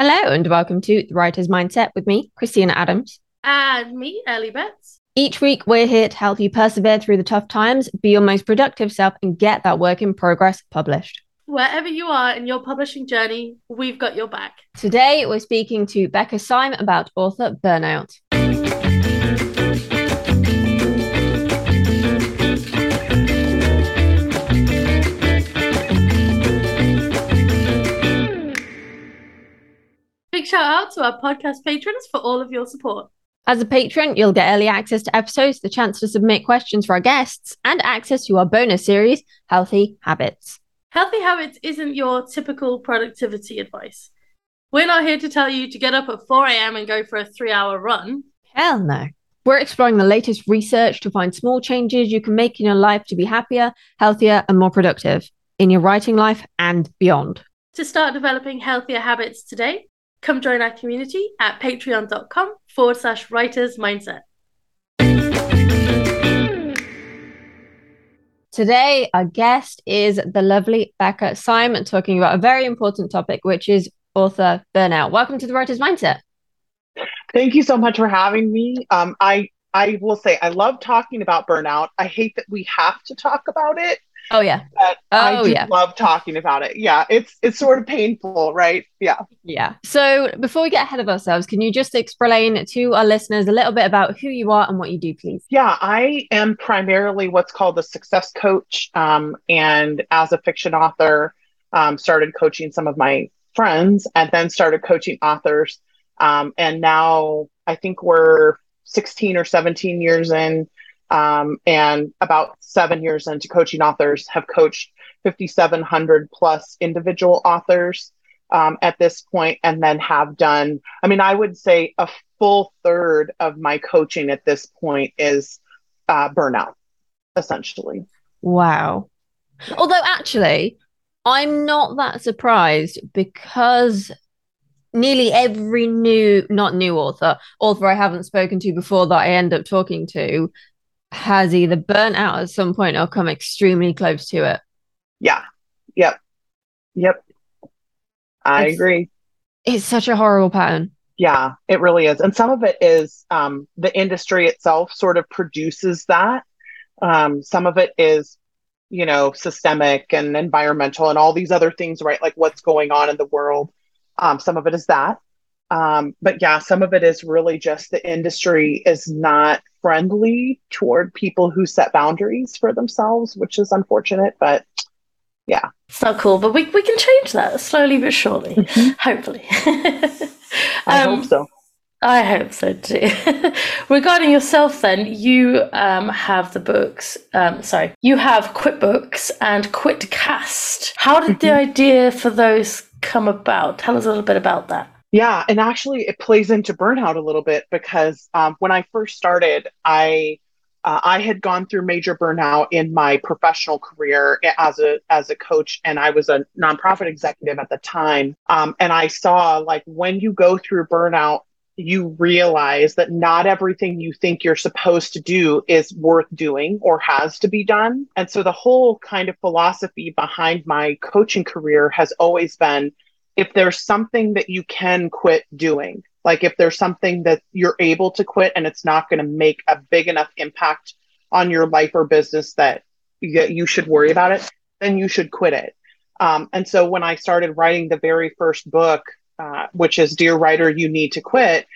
Hello, and welcome to The Writer's Mindset with me, Christina Adams. And me, Ellie Betts. Each week, we're here to help you persevere through the tough times, be your most productive self, and get that work in progress published. Wherever you are in your publishing journey, we've got your back. Today, we're speaking to Becca Syme about author burnout. Big shout out to our podcast patrons for all of your support. As a patron, you'll get early access to episodes, the chance to submit questions for our guests, and access to our bonus series, Healthy Habits. Healthy Habits isn't your typical productivity advice. We're not here to tell you to get up at 4 a.m. and go for a three hour run. Hell no. We're exploring the latest research to find small changes you can make in your life to be happier, healthier, and more productive in your writing life and beyond. To start developing healthier habits today, come join our community at patreon.com forward slash writers mindset. Today, our guest is the lovely Becca Syme talking about a very important topic, which is author burnout. Welcome to the Writer's Mindset. Thank you so much for having me. Um, I I will say I love talking about burnout. I hate that we have to talk about it. Oh yeah. But Oh, I do yeah. love talking about it. Yeah, it's it's sort of painful, right? Yeah. Yeah. So before we get ahead of ourselves, can you just explain to our listeners a little bit about who you are and what you do, please? Yeah, I am primarily what's called a success coach. Um, and as a fiction author, um, started coaching some of my friends and then started coaching authors. Um, and now I think we're 16 or 17 years in. Um, and about seven years into coaching authors, have coached 5,700 plus individual authors um, at this point, and then have done, I mean, I would say a full third of my coaching at this point is uh, burnout, essentially. Wow. Although actually, I'm not that surprised because nearly every new, not new author, author I haven't spoken to before that I end up talking to has either burnt out at some point or come extremely close to it. Yeah. Yep. Yep. I It's- agree. It's such a horrible pattern. Yeah, it really is. And some of it is um, the industry itself sort of produces that. Um, some of it is, you know, systemic and environmental and all these other things, right? Like what's going on in the world. Um, some of it is that. Um, but yeah, some of it is really just the industry is not friendly toward people who set boundaries for themselves, which is unfortunate. But yeah. Not cool, but we, we can change that slowly but surely, hopefully. I Um, hope so. I hope so too. Regarding yourself, then, you um, have the books. Um, sorry, you have Quit Books and Quitcast. How did the idea for those come about? Tell us a little bit about that. Yeah, and actually, it plays into burnout a little bit because um, when I first started, I uh, I had gone through major burnout in my professional career as a as a coach, and I was a nonprofit executive at the time. Um, and I saw like when you go through burnout, you realize that not everything you think you're supposed to do is worth doing or has to be done. And so the whole kind of philosophy behind my coaching career has always been if there's something that you can quit doing, like if there's something that you're able to quit and it's not going to make a big enough impact on your life or business that you, you should worry about it, then you should quit it. Um, and so when I started writing the very first book, uh, which is Dear Writer, You Need to Quit,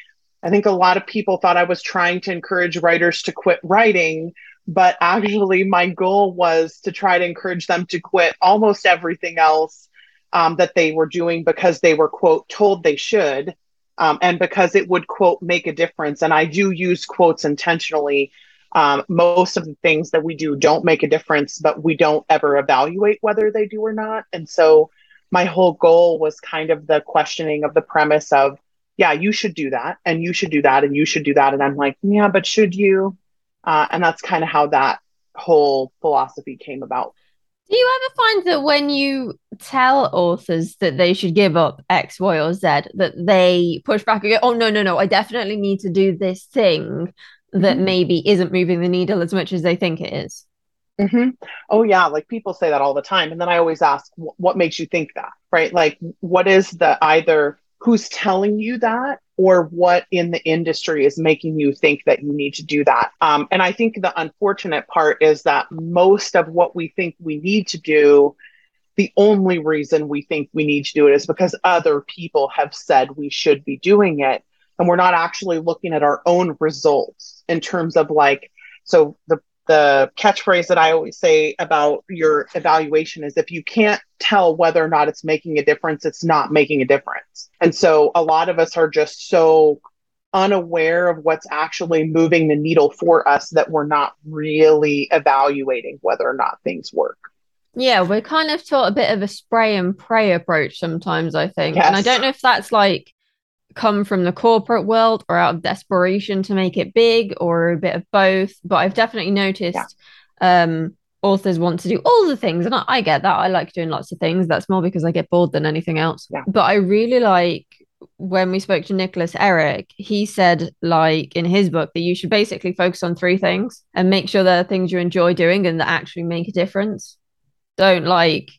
I think a lot of people thought I was trying to encourage writers to quit writing. But actually, my goal was to try to encourage them to quit almost everything else um, that they were doing because they were, quote, told they should, um, and because it would, quote, make a difference. And I do use quotes intentionally. Um, most of the things that we do don't make a difference, but we don't ever evaluate whether they do or not. And so my whole goal was kind of the questioning of the premise of, yeah, you should do that, and you should do that, and you should do that. And I'm like, yeah, but should you? Uh, and that's kind of how that whole philosophy came about. Do you ever find that when you tell authors that they should give up X, Y, or Z, that they push back and go, oh, no, no, no, I definitely need to do this thing that Mhm. maybe isn't moving the needle as much as they think it is? hmm Oh yeah, like people say that all the time, and then I always ask, what makes you think that, right? Like, what is the either who's telling you that or what in the industry is making you think that you need to do that. Um, and I think the unfortunate part is that most of what we think we need to do, the only reason we think we need to do it is because other people have said we should be doing it. And we're not actually looking at our own results in terms of like, so the the catchphrase that I always say about your evaluation is if you can't tell whether or not it's making a difference, it's not making a difference. And so a lot of us are just so unaware of what's actually moving the needle for us that we're not really evaluating whether or not things work. Yeah, we're kind of taught a bit of a spray and pray approach sometimes, I think. Yes. And I don't know if that's like come from the corporate world or out of desperation to make it big or a bit of both. But I've definitely noticed yeah. um, authors want to do all the things. And I, I, get that. I like doing lots of things. That's more because I get bored than anything else. Yeah. But I really like when we spoke to Nicholas Erik, he said, like in his book, that you should basically focus on three things and make sure they're things you enjoy doing and that actually make a difference. Don't like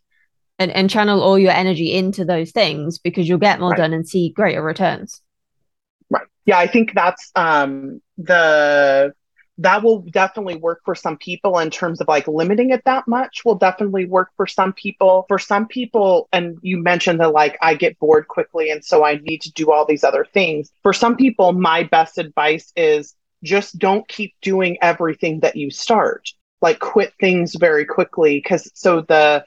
and, and channel all your energy into those things because you'll get more right. done and see greater returns. Right. Yeah, I think that's um the that will definitely work for some people in terms of like limiting it that much will definitely work for some people for some people and you mentioned that like i get bored quickly and so i need to do all these other things for some people my best advice is just don't keep doing everything that you start like quit things very quickly because so the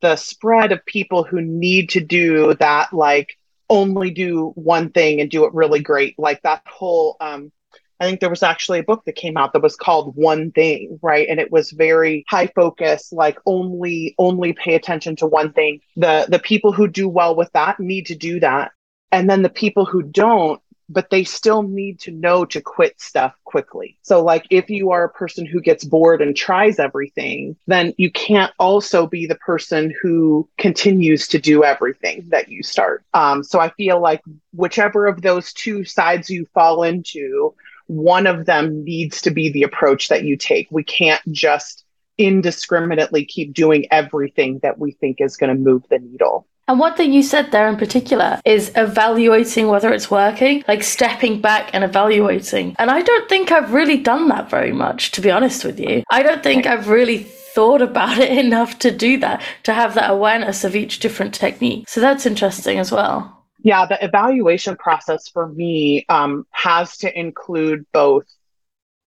the spread of people who need to do that like only do one thing and do it really great like that whole um I think there was actually a book that came out that was called One Thing, right? And it was very high focus, like only only pay attention to one thing. The the people who do well with that need to do that. And then the people who don't but they still need to know to quit stuff quickly. So, like, if you are a person who gets bored and tries everything, then you can't also be the person who continues to do everything that you start. Um, so, I feel like whichever of those two sides you fall into, one of them needs to be the approach that you take. We can't just indiscriminately keep doing everything that we think is going to move the needle. And one thing you said there in particular is evaluating whether it's working, like stepping back and evaluating. And I don't think I've really done that very much, to be honest with you. I don't think I've really thought about it enough to do that, to have that awareness of each different technique. So that's interesting as well. Yeah, the evaluation process for me um, has to include both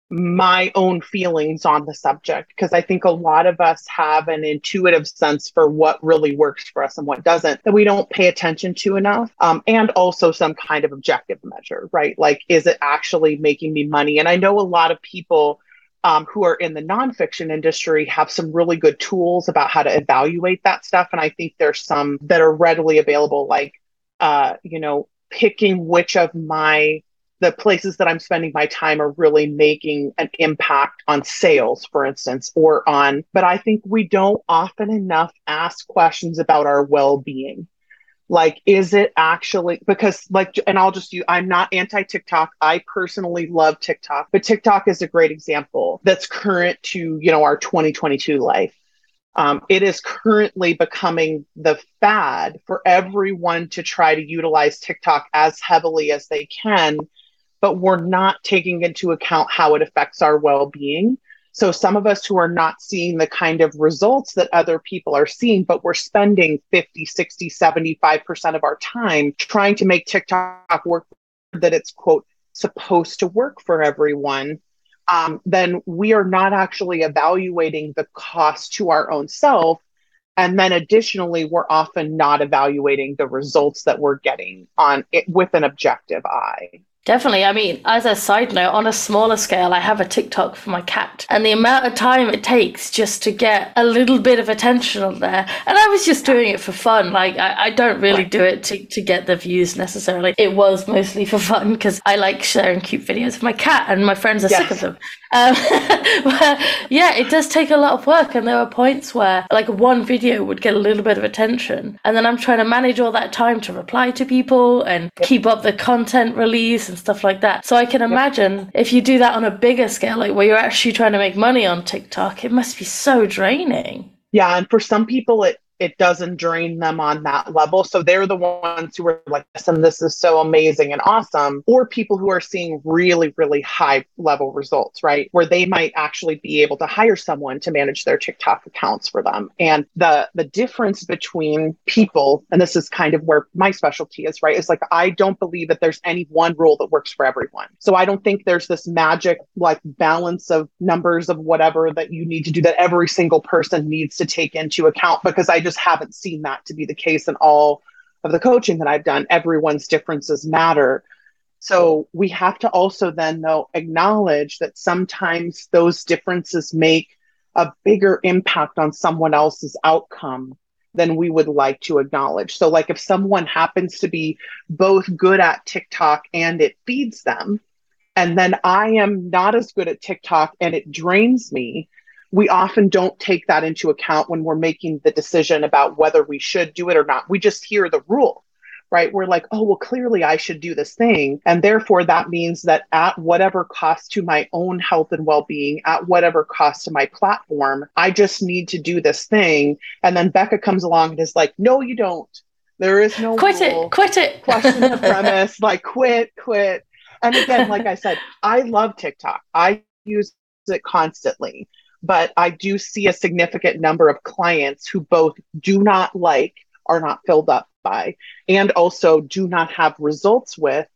my own feelings on the subject because I think a lot of us have an intuitive sense for what really works for us and what doesn't that we don't pay attention to enough. Um, and also some kind of objective measure, right? Like, is it actually making me money? And I know a lot of people. Um, who are in the nonfiction industry have some really good tools about how to evaluate that stuff. And I think there's some that are readily available, like, uh, you know, picking which of my the places that I'm spending my time are really making an impact on sales, for instance, or on, but I think we don't often enough ask questions about our well being. Like, is it actually because, like, and I'll just use, I'm not anti TikTok. I personally love TikTok, but TikTok is a great example that's current to, you know, our 2022 life. Um, it is currently becoming the fad for everyone to try to utilize TikTok as heavily as they can but we're not taking into account how it affects our well being. So, some of us who are not seeing the kind of results that other people are seeing, but we're spending 50, 60, 75% of our time trying to make TikTok work that it's, quote, supposed to work for everyone, um, then we are not actually evaluating the cost to our own self. And then additionally, we're often not evaluating the results that we're getting on it with an objective eye. Definitely. I mean, as a side note, on a smaller scale, I have a TikTok for my cat, and the amount of time it takes just to get a little bit of attention on there. And I was just doing it for fun. Like, I, I don't really do it to, to get the views necessarily. It was mostly for fun because I like sharing cute videos of my cat, and my friends are yes. sick of them. Um, yeah, it does take a lot of work, and there are points where like one video would get a little bit of attention, and then I'm trying to manage all that time to reply to people and keep up the content release and stuff like that. So I can imagine if you do that on a bigger scale, like where you're actually trying to make money on TikTok, it must be so draining. Yeah, and for some people, it it doesn't drain them on that level. So they're the ones who are like, listen, this is so amazing and awesome. Or people who are seeing really, really high level results, right? Where they might actually be able to hire someone to manage their TikTok accounts for them. And the the difference between people, and this is kind of where my specialty is, right? Is like I don't believe that there's any one rule that works for everyone. So I don't think there's this magic like balance of numbers of whatever that you need to do that every single person needs to take into account because I just haven't seen that to be the case in all of the coaching that I've done. Everyone's differences matter. So we have to also then, though, acknowledge that sometimes those differences make a bigger impact on someone else's outcome than we would like to acknowledge. So, like if someone happens to be both good at TikTok and it feeds them, and then I am not as good at TikTok and it drains me, we often don't take that into account when we're making the decision about whether we should do it or not. We just hear the rule, right? We're like, oh, well, clearly I should do this thing. And therefore, that means that at whatever cost to my own health and well being, at whatever cost to my platform, I just need to do this thing. And then Becca comes along and is like, no, you don't. There is no quit rule. it, quit it. Question the premise, like quit, quit. And again, like I said, I love TikTok. I use it constantly but I do see a significant number of clients who both do not like, are not filled up by, and also do not have results with.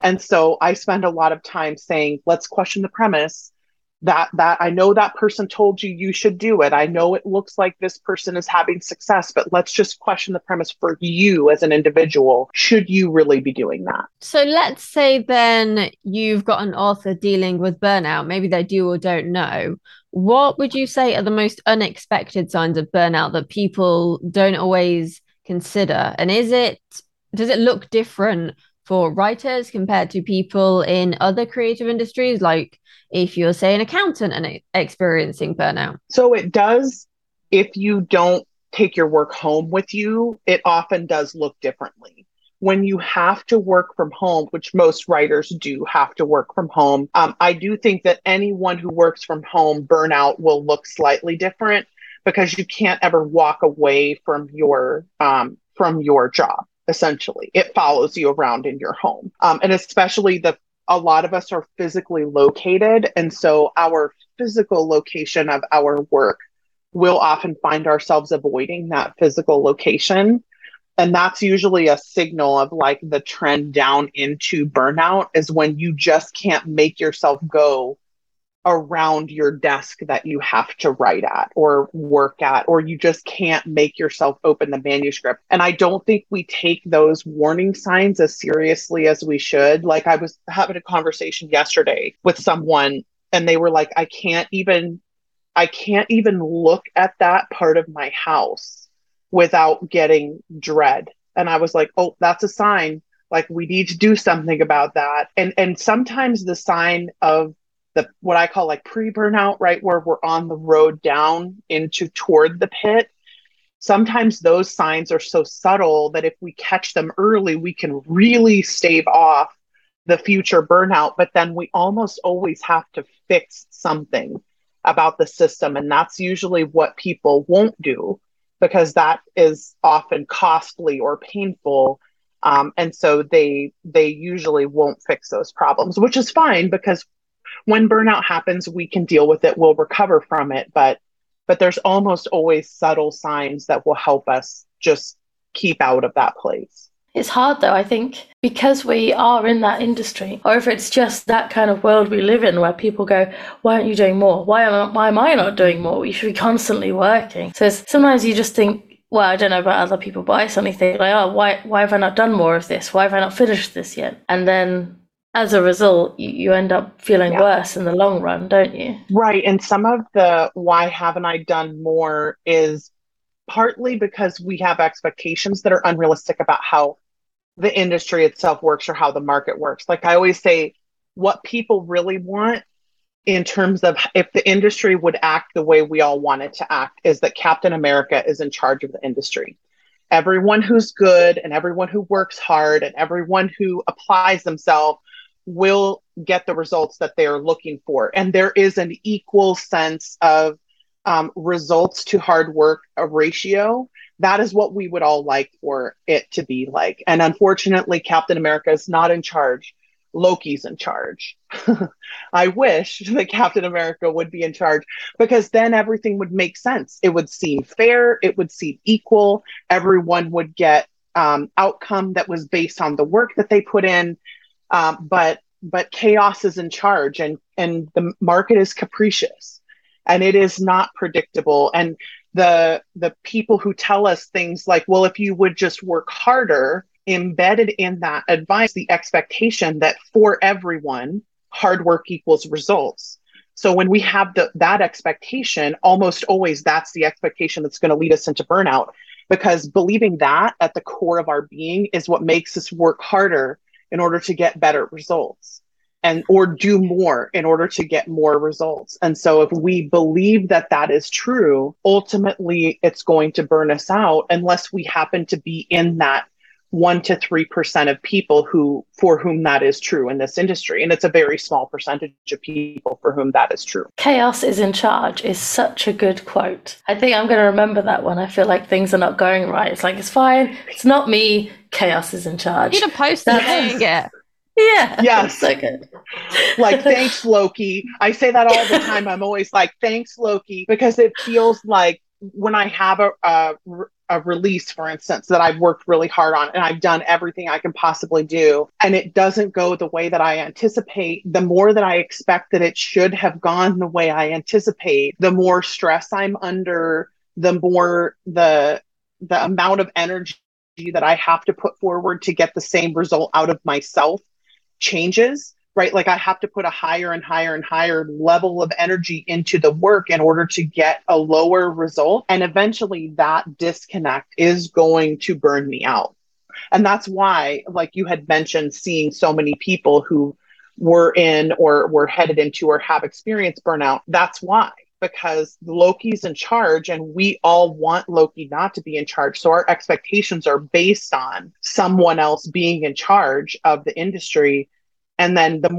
And so I spend a lot of time saying, let's question the premise that that I know that person told you you should do it. I know it looks like this person is having success, but let's just question the premise for you as an individual. Should you really be doing that? So let's say then you've got an author dealing with burnout, maybe they do or don't know. What would you say are the most unexpected signs of burnout that people don't always consider? And is it does it look different for writers compared to people in other creative industries? Like if you're say an accountant and experiencing burnout? So it does if you don't take your work home with you it often does look differently when you have to work from home which most writers do have to work from home um, i do think that anyone who works from home burnout will look slightly different because you can't ever walk away from your um, from your job essentially. It follows you around in your home. Um, and especially the a lot of us are physically located. And so our physical location of our work will often find ourselves avoiding that physical location. And that's usually a signal of like the trend down into burnout is when you just can't make yourself go around your desk that you have to write at or work at, or you just can't make yourself open the manuscript. And I don't think we take those warning signs as seriously as we should. Like I was having a conversation yesterday with someone and they were like, I can't even, I can't even look at that part of my house without getting dread. And I was like, oh, that's a sign. Like we need to do something about that. And and sometimes the sign of the what I call like pre-burnout, right, where we're on the road down into toward the pit. Sometimes those signs are so subtle that if we catch them early, we can really stave off the future burnout. But then we almost always have to fix something about the system. And that's usually what people won't do because that is often costly or painful. Um, and so they they usually won't fix those problems, which is fine because when burnout happens, we can deal with it, we'll recover from it, but but there's almost always subtle signs that will help us just keep out of that place. It's hard though, I think, because we are in that industry, or if it's just that kind of world we live in where people go, Why aren't you doing more? Why am, I, why am I not doing more? You should be constantly working. So sometimes you just think, Well, I don't know about other people, but I suddenly think, like, Oh, why, why have I not done more of this? Why have I not finished this yet? And then as a result, you, you end up feeling yeah. worse in the long run, don't you? Right. And some of the why haven't I done more is partly because we have expectations that are unrealistic about how the industry itself works or how the market works. Like I always say, what people really want in terms of if the industry would act the way we all want it to act is that Captain America is in charge of the industry. Everyone who's good and everyone who works hard and everyone who applies themselves will get the results that they are looking for. And there is an equal sense of um, results to hard work a ratio that is what we would all like for it to be like. And unfortunately, Captain America is not in charge. Loki's in charge. I wish that Captain America would be in charge because then everything would make sense. It would seem fair, it would seem equal, everyone would get um, outcome that was based on the work that they put in. Um, but but chaos is in charge and and the market is capricious and it is not predictable and the the people who tell us things like well if you would just work harder embedded in that advice the expectation that for everyone hard work equals results. So when we have the, that expectation almost always that's the expectation that's going to lead us into burnout because believing that at the core of our being is what makes us work harder in order to get better results and or do more in order to get more results. And so if we believe that that is true ultimately it's going to burn us out unless we happen to be in that 1 to 3% of people who for whom that is true in this industry. And it's a very small percentage of people for whom that is true. Chaos is in charge is such a good quote. I think i'm going to remember that one. I feel like things are not going right. It's like it's fine. It's not me. Chaos is in charge. You need a post saying it yeah. Yes. Like, thanks, Loki. I say that all the time. I'm always like, thanks, Loki, because it feels like when I have a, a, a release, for instance, that I've worked really hard on and I've done everything I can possibly do, and it doesn't go the way that I anticipate, the more that I expect that it should have gone the way I anticipate, the more stress I'm under, the more the the amount of energy that I have to put forward to get the same result out of myself changes right? Like i have to put a higher and higher and higher level of energy into the work in order to get a lower result. And eventually that disconnect is going to burn me out. And that's why like you had mentioned seeing so many people who were in or were headed into or have experienced burnout that's why because Loki's in charge and we all want Loki not to be in charge. So our expectations are based on someone else being in charge of the industry. And then the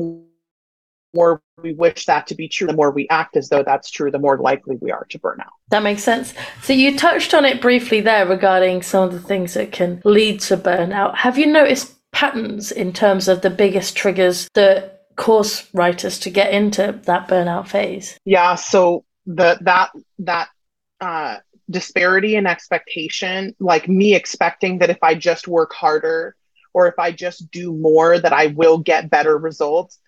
more we wish that to be true, the more we act as though that's true, the more likely we are to burn out. That makes sense. So you touched on it briefly there regarding some of the things that can lead to burnout. Have you noticed patterns in terms of the biggest triggers that cause writers to get into that burnout phase? Yeah, so the that that uh, disparity in expectation, like me expecting that if I just work harder or if I just do more, that I will get better results.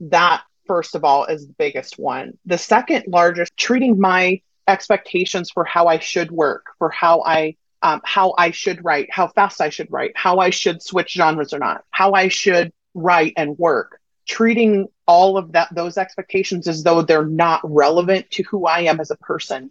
That first of all is the biggest one. The second largest, treating my expectations for how I should work, for how I um, how I should write, how fast I should write, how I should switch genres or not, how I should write and work treating all of that those expectations as though they're not relevant to who I am as a person.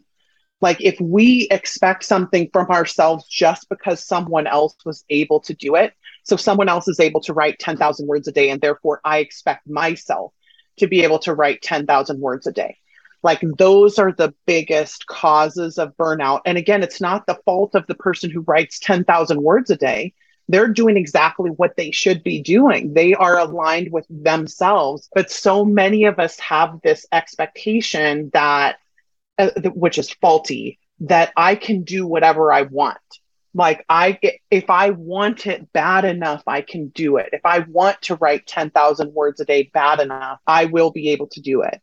Like if we expect something from ourselves just because someone else was able to do it, so someone else is able to write 10,000 words a day and therefore I expect myself to be able to write 10,000 words a day. Like those are the biggest causes of burnout. And again, it's not the fault of the person who writes 10,000 words a day they're doing exactly what they should be doing. They are aligned with themselves. But so many of us have this expectation that, uh, which is faulty, that I can do whatever I want. Like I if I want it bad enough, I can do it. If I want to write 10,000 words a day bad enough, I will be able to do it.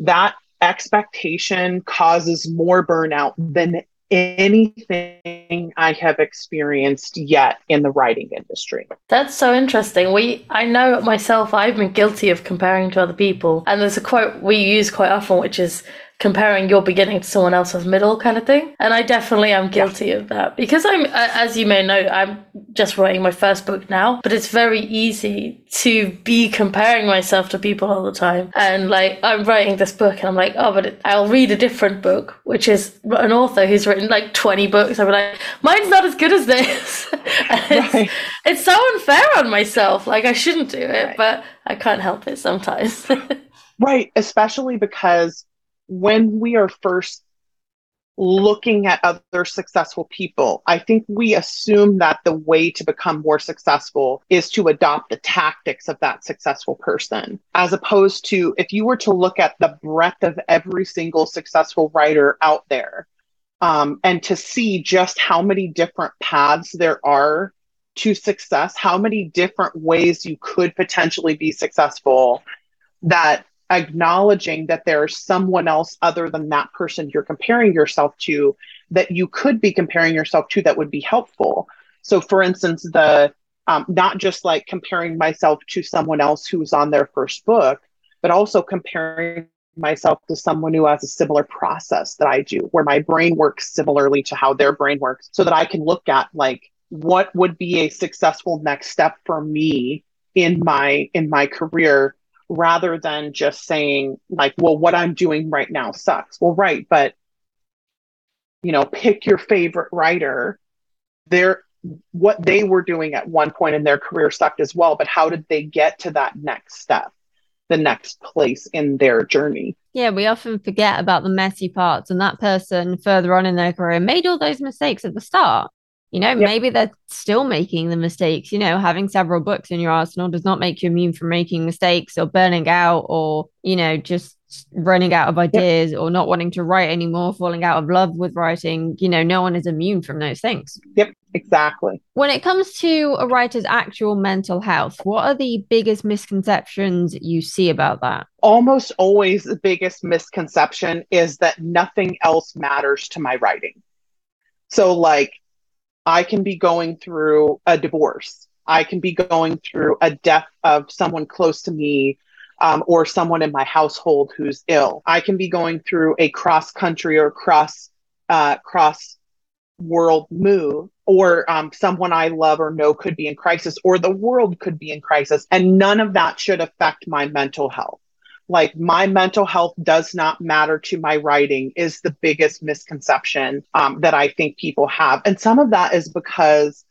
That expectation causes more burnout than anything I have experienced yet in the writing industry. That's so interesting. We I know myself I've been guilty of comparing to other people and there's a quote we use quite often which is comparing your beginning to someone else's middle kind of thing. And I definitely am guilty yeah. of that because I'm, as you may know, I'm just writing my first book now, but it's very easy to be comparing myself to people all the time. And like, I'm writing this book and I'm like, oh, but it, I'll read a different book, which is an author who's written like 20 books. I'm like, mine's not as good as this. it's, right. it's so unfair on myself. Like, I shouldn't do it, right. but I can't help it sometimes. right. Especially because when we are first looking at other successful people, I think we assume that the way to become more successful is to adopt the tactics of that successful person, as opposed to if you were to look at the breadth of every single successful writer out there. um, and to see just how many different paths there are to success, how many different ways you could potentially be successful, that acknowledging that there's someone else other than that person you're comparing yourself to that you could be comparing yourself to that would be helpful. So, for instance, the um, not just like comparing myself to someone else who's on their first book, but also comparing myself to someone who has a similar process that I do, where my brain works similarly to how their brain works, so that I can look at like what would be a successful next step for me in my in my career rather than just saying like well what i'm doing right now sucks. Well right but you know pick your favorite writer. Their what they were doing at one point in their career sucked as well but how did they get to that next step the next place in their journey? Yeah we often forget about the messy parts and that person further on in their career made all those mistakes at the start you know, yep. maybe they're still making the mistakes. You know, having several books in your arsenal does not make you immune from making mistakes or burning out or, you know, just running out of ideas yep. or not wanting to write anymore, falling out of love with writing. You know, no one is immune from those things. Yep, exactly. When it comes to a writer's actual mental health, what are the biggest misconceptions you see about that? Almost always the biggest misconception is that nothing else matters to my writing. So, like, I can be going through a divorce. I can be going through a death of someone close to me um, or someone in my household who's ill. I can be going through a cross country or cross uh, cross world move, or um, someone I love or know could be in crisis, or the world could be in crisis, and none of that should affect my mental health like my mental health does not matter to my writing is the biggest misconception um, that I think people have. And some of that is because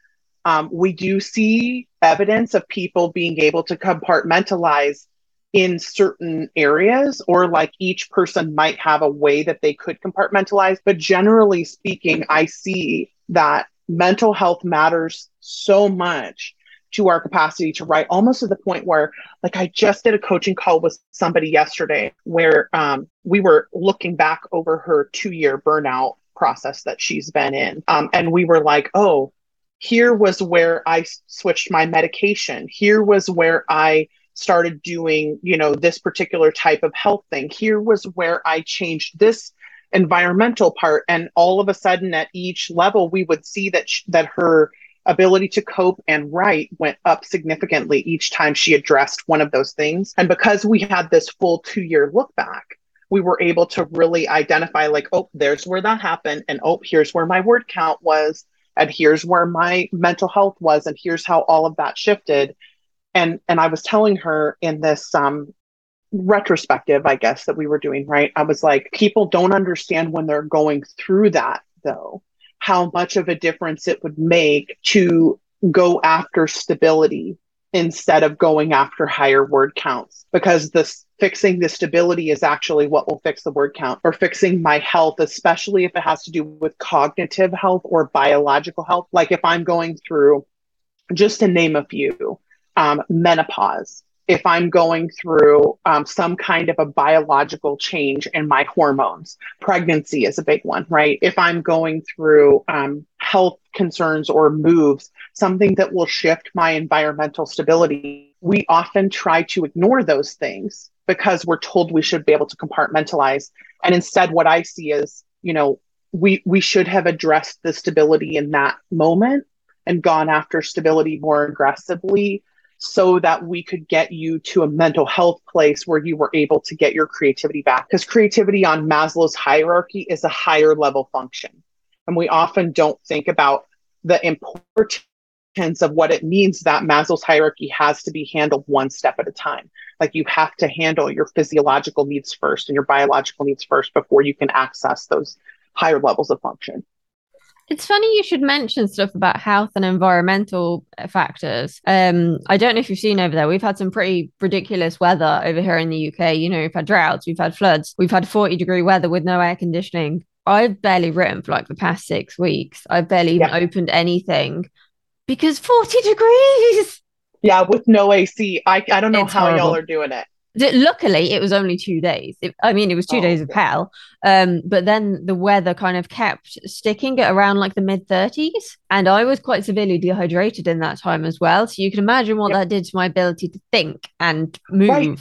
um, we do see evidence of people being able to compartmentalize in certain areas, or like each person might have a way that they could compartmentalize. But generally speaking, I see that mental health matters so much to our capacity to write almost to the point where like i just did a coaching call with somebody yesterday where um, we were looking back over her two year burnout process that she's been in. Um, and we were like oh here was where i switched my medication. Here was where i started doing you know this particular type of health thing. Here was where i changed this environmental part. And all of a sudden at each level we would see that sh- that her ability to cope and write went up significantly each time she addressed one of those things. And because we had this full two year look back, we were able to really identify, like, oh, there's where that happened. And oh, here's where my word count was. And here's where my mental health was. And here's how all of that shifted. And, and I was telling her in this um, retrospective, I guess, that we were doing, right? I was like, people don't understand when they're going through that, though how much of a difference it would make to go after stability instead of going after higher word counts. Because this fixing the stability is actually what will fix the word count or fixing my health especially if it has to do with cognitive health or biological health. Like if i'm going through just to name a few um, menopause if I'm going through um, some kind of a biological change in my hormones. Pregnancy is a big one, right? If I'm going through um, health concerns or moves, something that will shift my environmental stability, we often try to ignore those things because we're told we should be able to compartmentalize. And instead, what I see is, you know, we we should have addressed the stability in that moment and gone after stability more aggressively so that we could get you to a mental health place where you were able to get your creativity back. Because creativity on Maslow's hierarchy is a higher level function. And we often don't think about the importance of what it means that Maslow's hierarchy has to be handled one step at a time. Like you have to handle your physiological needs first and your biological needs first before you can access those higher levels of function. It's funny you should mention stuff about health and environmental factors. Um, I don't know if you've seen over there, we've had some pretty ridiculous weather over here in the UK. You know, we've had droughts, we've had floods, we've had 40 degree weather with no air conditioning. I've barely written for like the past six weeks. I've barely even yeah. opened anything because 40 degrees. Yeah, with no AC. I, I don't know it's how horrible. y'all are doing it. Luckily, it was only two days. It, I mean, it was two oh, days of hell. Um, but then the weather kind of kept sticking at around like the mid 30s. And I was quite severely dehydrated in that time as well. So you can imagine what yep. that did to my ability to think and move. Right.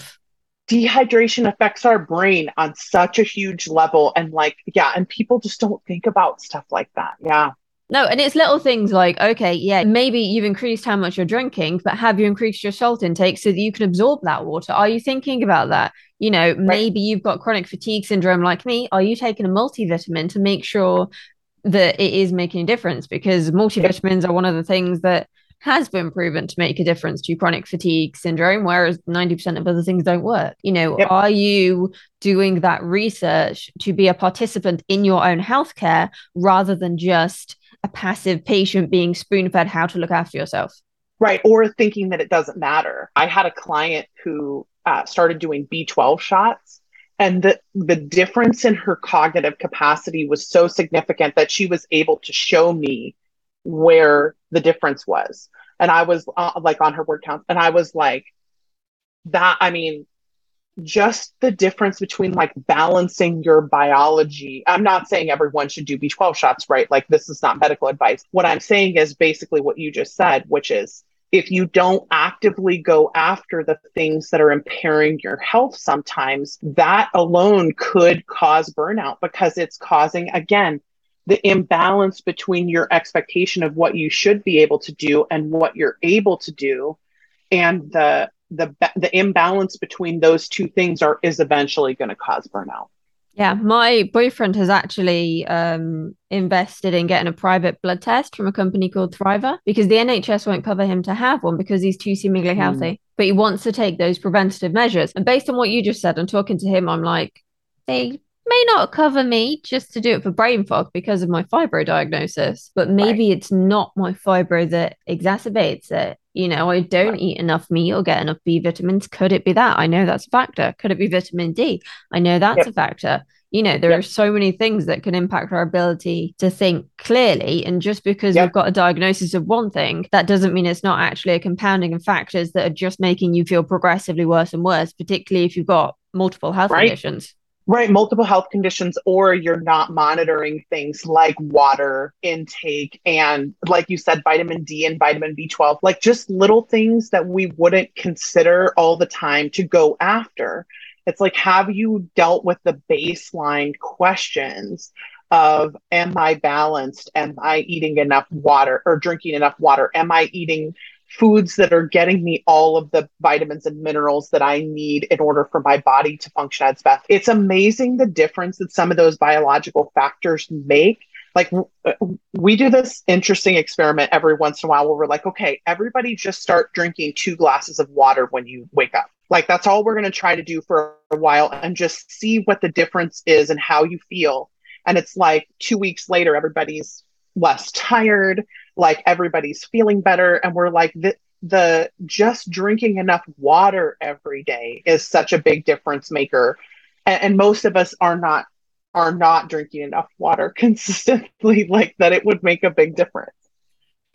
Dehydration affects our brain on such a huge level. And like, yeah, and people just don't think about stuff like that. Yeah. No, and it's little things like, okay, yeah, maybe you've increased how much you're drinking, but have you increased your salt intake so that you can absorb that water? Are you thinking about that? You know, right. maybe you've got chronic fatigue syndrome like me. Are you taking a multivitamin to make sure that it is making a difference? Because multivitamins are one of the things that has been proven to make a difference to chronic fatigue syndrome, whereas 90% of other things don't work. You know, yep. are you doing that research to be a participant in your own healthcare rather than just a passive patient being spoon fed how to look after yourself. Right. Or thinking that it doesn't matter. I had a client who uh, started doing B12 shots, and the, the difference in her cognitive capacity was so significant that she was able to show me where the difference was. And I was uh, like on her word count, and I was like, that, I mean, just the difference between like balancing your biology. I'm not saying everyone should do B12 shots, right? Like, this is not medical advice. What I'm saying is basically what you just said, which is if you don't actively go after the things that are impairing your health sometimes, that alone could cause burnout because it's causing, again, the imbalance between your expectation of what you should be able to do and what you're able to do and the the the imbalance between those two things are is eventually going to cause burnout. Yeah, my boyfriend has actually um, invested in getting a private blood test from a company called Thriva because the NHS won't cover him to have one because he's too seemingly hmm. healthy. Mm. But he wants to take those preventative measures. And based on what you just said, and talking to him, I'm like, they may not cover me just to do it for brain fog because of my fibro diagnosis, but maybe right. it's not my fibro that exacerbates it. You know, I don't right. eat enough meat or get enough B vitamins. Could it be that? I know that's a factor. Could it be vitamin D? I know that's yep. a factor. You know, there yep. are so many things that can impact our ability to think clearly. And just because yep. we've got a diagnosis of one thing, that doesn't mean it's not actually a compounding of factors that are just making you feel progressively worse and worse, particularly if you've got multiple health right. conditions. Right, multiple health conditions, or you're not monitoring things like water intake and, like you said, vitamin D and vitamin B12, like just little things that we wouldn't consider all the time to go after. It's like, have you dealt with the baseline questions of, am I balanced? Am I eating enough water or drinking enough water? Am I eating foods that are getting me all of the vitamins and minerals that I need in order for my body to function at its best. It's amazing the difference that some of those biological factors make. Like uh, we do this interesting experiment every once in a while where we're like, okay, everybody just start drinking two glasses of water when you wake up. Like that's all we're going to try to do for a while and just see what the difference is and how you feel. And it's like two weeks later, everybody's less tired like everybody's feeling better and we're like the, the just drinking enough water every day is such a big difference maker and, and most of us are not are not drinking enough water consistently like that it would make a big difference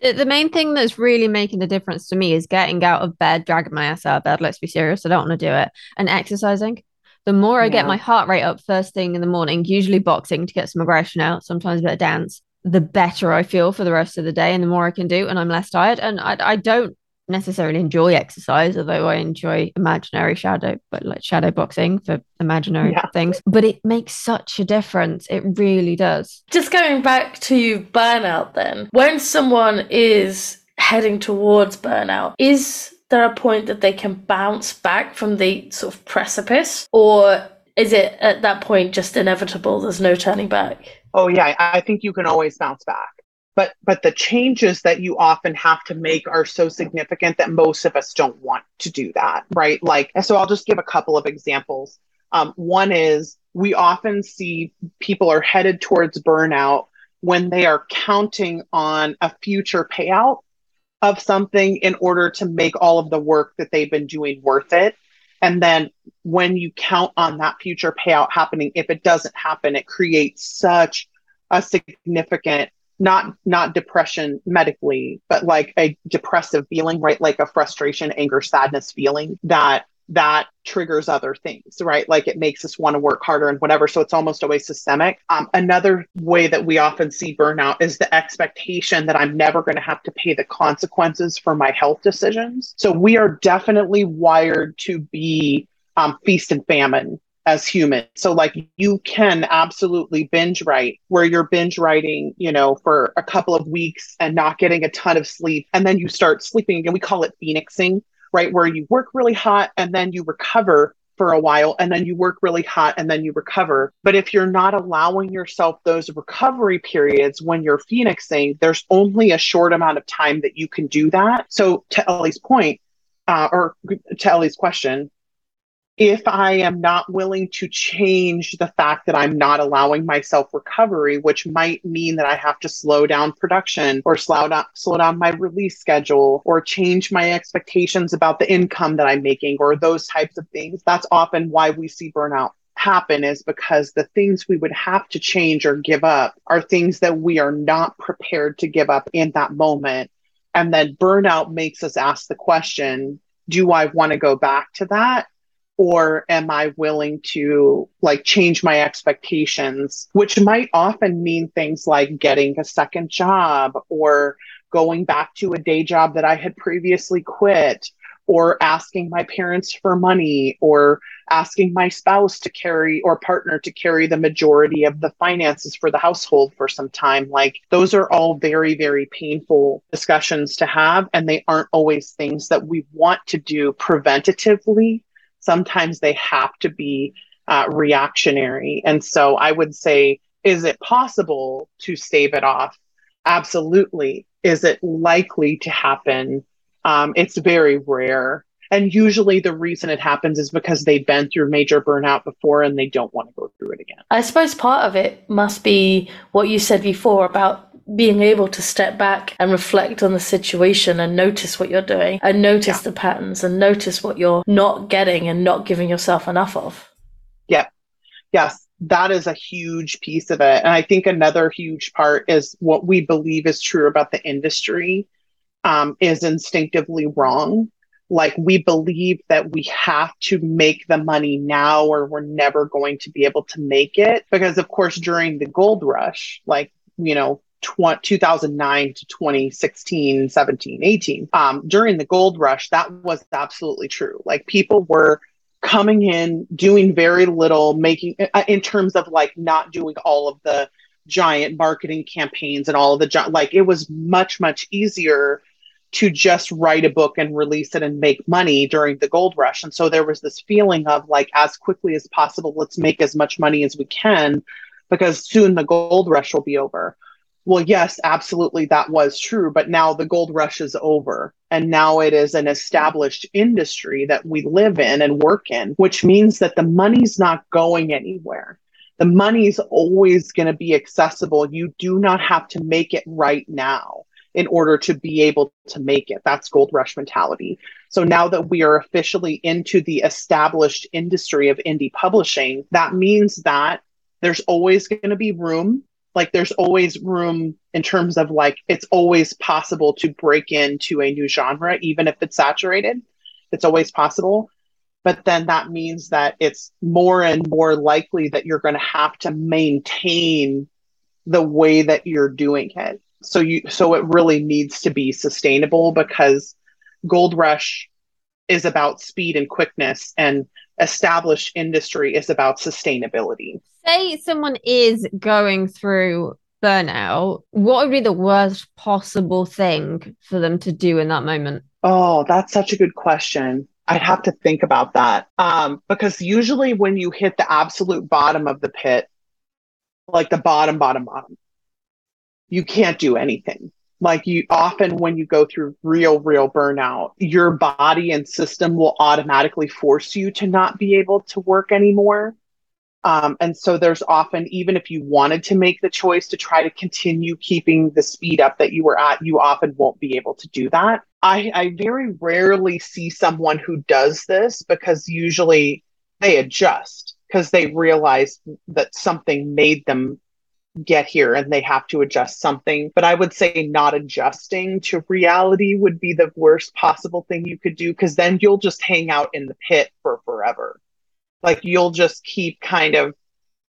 the main thing that's really making the difference to me is getting out of bed, dragging my ass out of bed. Let's be serious. I don't want to do it. And exercising. The more I yeah. get my heart rate up first thing in the morning, usually boxing to get some aggression out, sometimes a bit of dance, the better I feel for the rest of the day and the more I can do and I'm less tired. And I, I don't necessarily enjoy exercise, although I enjoy imaginary shadow, but like shadow boxing for imaginary yeah. things. But it makes such a difference. It really does. Just going back to burnout then, when someone is heading towards burnout, is there a point that they can bounce back from the sort of precipice? Or is it at that point just inevitable? There's no turning back? Oh yeah i think you can always bounce back. But but the changes that you often have to make are so significant that most of us don't want to do that right? Like so i'll just give a couple of examples. Um, one is we often see people are headed towards burnout when they are counting on a future payout of something in order to make all of the work that they've been doing worth it and then when you count on that future payout happening, if it doesn't happen, it creates such a significant not not depression medically but like a depressive feeling right? Like a frustration anger sadness feeling that that triggers other things, right? Like it makes us want to work harder and whatever. So it's almost always systemic. Um, another way that we often see burnout is the expectation that I'm never going to have to pay the consequences for my health decisions. So we are definitely wired to be um, feast and famine as humans. So like you can absolutely binge write where you're binge writing, you know, for a couple of weeks and not getting a ton of sleep. And then you start sleeping again. We call it phoenixing, right? Where you work really hot and then you recover for a while and then you work really hot and then you recover. But if you're not allowing yourself those recovery periods when you're phoenixing, there's only a short amount of time that you can do that. So to Ellie's point, uh, or to Ellie's question, if I am not willing to change the fact that I'm not allowing myself recovery, which might mean that I have to slow down production or slow down, slow down my release schedule or change my expectations about the income that I'm making or those types of things, that's often why we see burnout happen is because the things we would have to change or give up are things that we are not prepared to give up in that moment. And then burnout makes us ask the question, do I want to go back to that? Or am I willing to like change my expectations, which might often mean things like getting a second job or going back to a day job that I had previously quit or asking my parents for money or asking my spouse to carry or partner to carry the majority of the finances for the household for some time. Like those are all very very painful discussions to have and they aren't always things that we want to do preventatively sometimes they have to be uh, reactionary. And so I would say, is it possible to stave it off? Absolutely. Is it likely to happen? Um, it's very rare. And usually the reason it happens is because they've been through major burnout before and they don't want to go through it again. I suppose part of it must be what you said before about being able to step back and reflect on the situation and notice what you're doing and notice yeah. the patterns and notice what you're not getting and not giving yourself enough of. Yeah. Yes. That is a huge piece of it. And I think another huge part is what we believe is true about the industry um, is instinctively wrong. Like we believe that we have to make the money now or we're never going to be able to make it. Because, of course, during the gold rush, like, you know, 2009 to 2016, 17, 18. Um, during the gold rush, that was absolutely true. Like people were coming in, doing very little, making uh, in terms of like not doing all of the giant marketing campaigns and all of the like it was much much easier to just write a book and release it and make money during the gold rush and so there was this feeling of like as quickly as possible let's make as much money as we can because soon the gold rush will be over well, yes, absolutely, that was true. But now the gold rush is over. And now it is an established industry that we live in and work in, which means that the money's not going anywhere. The money's always going to be accessible. You do not have to make it right now in order to be able to make it. That's gold rush mentality. So now that we are officially into the established industry of indie publishing, that means that there's always going to be room like there's always room in terms of like it's always possible to break into a new genre even if it's saturated it's always possible but then that means that it's more and more likely that you're going to have to maintain the way that you're doing it so you so it really needs to be sustainable because gold rush is about speed and quickness and established industry is about sustainability. Say someone is going through burnout, what would be the worst possible thing for them to do in that moment? Oh, that's such a good question. I'd have to think about that. Um, because usually when you hit the absolute bottom of the pit, like the bottom, bottom, bottom, you can't do anything. Like you often when you go through real real burnout your body and system will automatically force you to not be able to work anymore. Um, and so there's often even if you wanted to make the choice to try to continue keeping the speed up that you were at you often won't be able to do that. I, I very rarely see someone who does this because usually they adjust because they realize that something made them get here and they have to adjust something. But I would say not adjusting to reality would be the worst possible thing you could do because then you'll just hang out in the pit for forever. Like you'll just keep kind of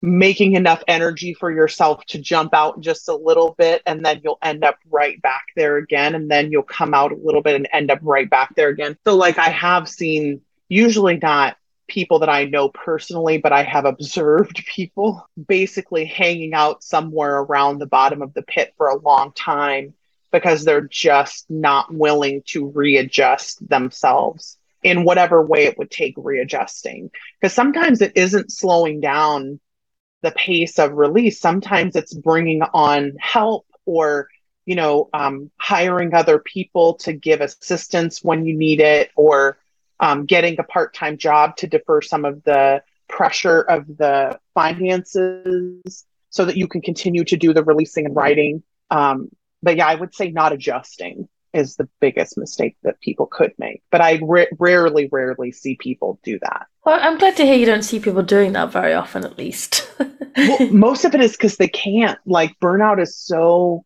making enough energy for yourself to jump out just a little bit and then you'll end up right back there again and then you'll come out a little bit and end up right back there again. So like I have seen usually not people that I know personally, but I have observed people basically hanging out somewhere around the bottom of the pit for a long time because they're just not willing to readjust themselves in whatever way it would take readjusting. Because sometimes it isn't slowing down the pace of release, sometimes it's bringing on help or you know um, hiring other people to give assistance when you need it or um, getting a part-time job to defer some of the pressure of the finances so that you can continue to do the releasing and writing. Um, but yeah i would say not adjusting is the biggest mistake that people could make. But i rarely rarely see people do that. Well i'm glad to hear you don't see people doing that very often at least. Well, most of it is because they can't. Like burnout is so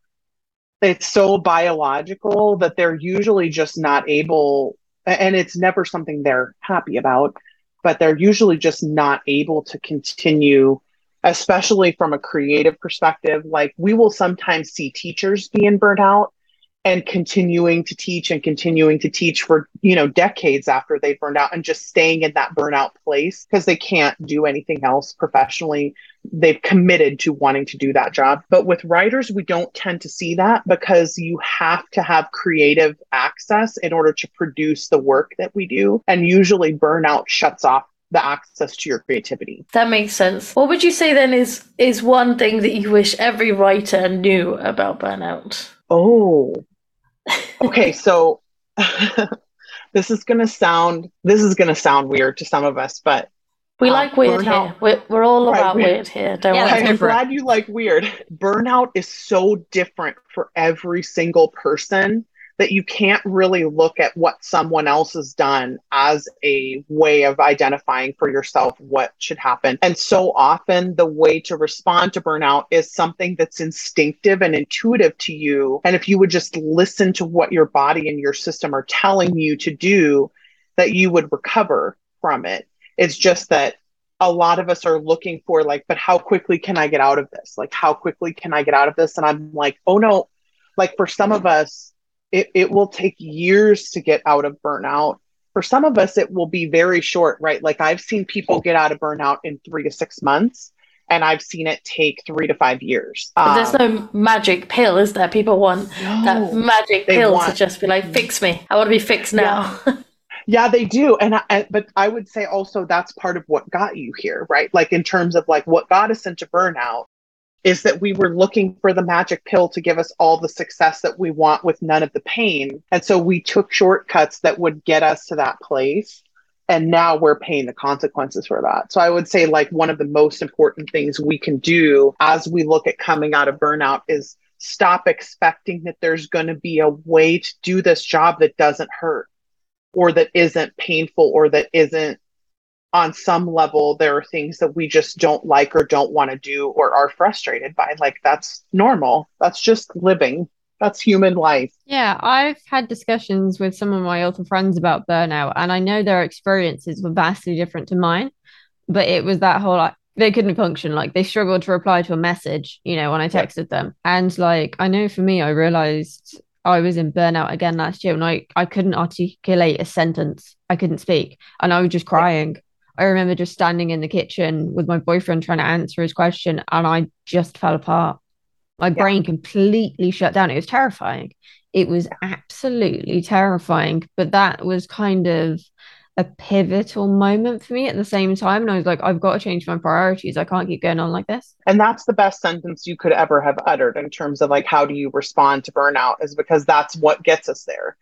it's so biological that they're usually just not able and it's never something they're happy about, but they're usually just not able to continue, especially from a creative perspective. Like we will sometimes see teachers being burnt out and continuing to teach and continuing to teach for you know decades after they burned out and just staying in that burnout place because they can't do anything else professionally they've committed to wanting to do that job but with writers we don't tend to see that because you have to have creative access in order to produce the work that we do and usually burnout shuts off the access to your creativity. That makes sense. What would you say then is is one thing that you wish every writer knew about burnout? Oh, okay, so this is going to sound this is going to sound weird to some of us, but we um, like weird burnout, here. We're, we're all about right, weird here. Don't yeah, worry. I'm glad you like weird. Burnout is so different for every single person that you can't really look at what someone else has done as a way of identifying for yourself what should happen. And so often the way to respond to burnout is something that's instinctive and intuitive to you. And if you would just listen to what your body and your system are telling you to do, that you would recover from it. It's just that a lot of us are looking for like but how quickly can i get out of this like how quickly can i get out of this and i'm like oh no like for some of us it, it will take years to get out of burnout. For some of us, it will be very short, right? Like I've seen people get out of burnout in three to six months, and I've seen it take three to five years. Um, there's no magic pill, is there? People want no, that magic pill want, to just be like, fix me. I want to be fixed now. Yeah. yeah they do and I, but i would say also that's part of what got you here right like in terms of like what got us into burnout is that we were looking for the magic pill to give us all the success that we want with none of the pain. And so we took shortcuts that would get us to that place. And now we're paying the consequences for that. So I would say, like, one of the most important things we can do as we look at coming out of burnout is stop expecting that there's going to be a way to do this job that doesn't hurt or that isn't painful or that isn't on some level there are things that we just don't like or don't want to do or are frustrated by. Like that's normal. That's just living. That's human life. Yeah i've had discussions with some of my author friends about burnout and i know their experiences were vastly different to mine but it was that whole like they couldn't function. Like they struggled to reply to a message you know when i texted them. And like i know for me i realized I was in burnout again last year and I, I couldn't articulate a sentence. I couldn't speak and I was just crying. I remember just standing in the kitchen with my boyfriend trying to answer his question, and I just fell apart. My yeah. brain completely shut down. It was terrifying. It was absolutely terrifying. But that was kind of a pivotal moment for me at the same time. And I was like, I've got to change my priorities. I can't keep going on like this. And that's the best sentence you could ever have uttered in terms of like, how do you respond to burnout? Is because that's what gets us there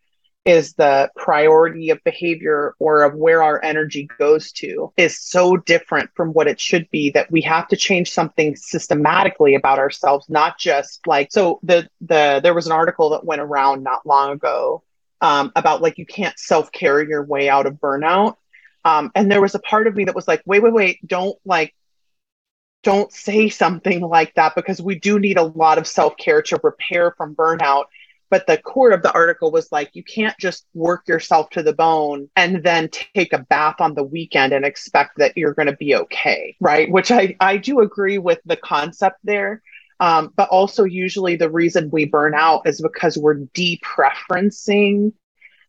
is the priority of behavior or of where our energy goes to is so different from what it should be that we have to change something systematically about ourselves not just like so the the there was an article that went around not long ago um, about like you can't self-care your way out of burnout. Um, and there was a part of me that was like wait wait wait don't like don't say something like that because we do need a lot of self-care to repair from burnout but the core of the article was like you can't just work yourself to the bone and then take a bath on the weekend and expect that you're going to be okay right? Which i i do agree with the concept there. Um, but also usually the reason we burn out is because we're depreferencing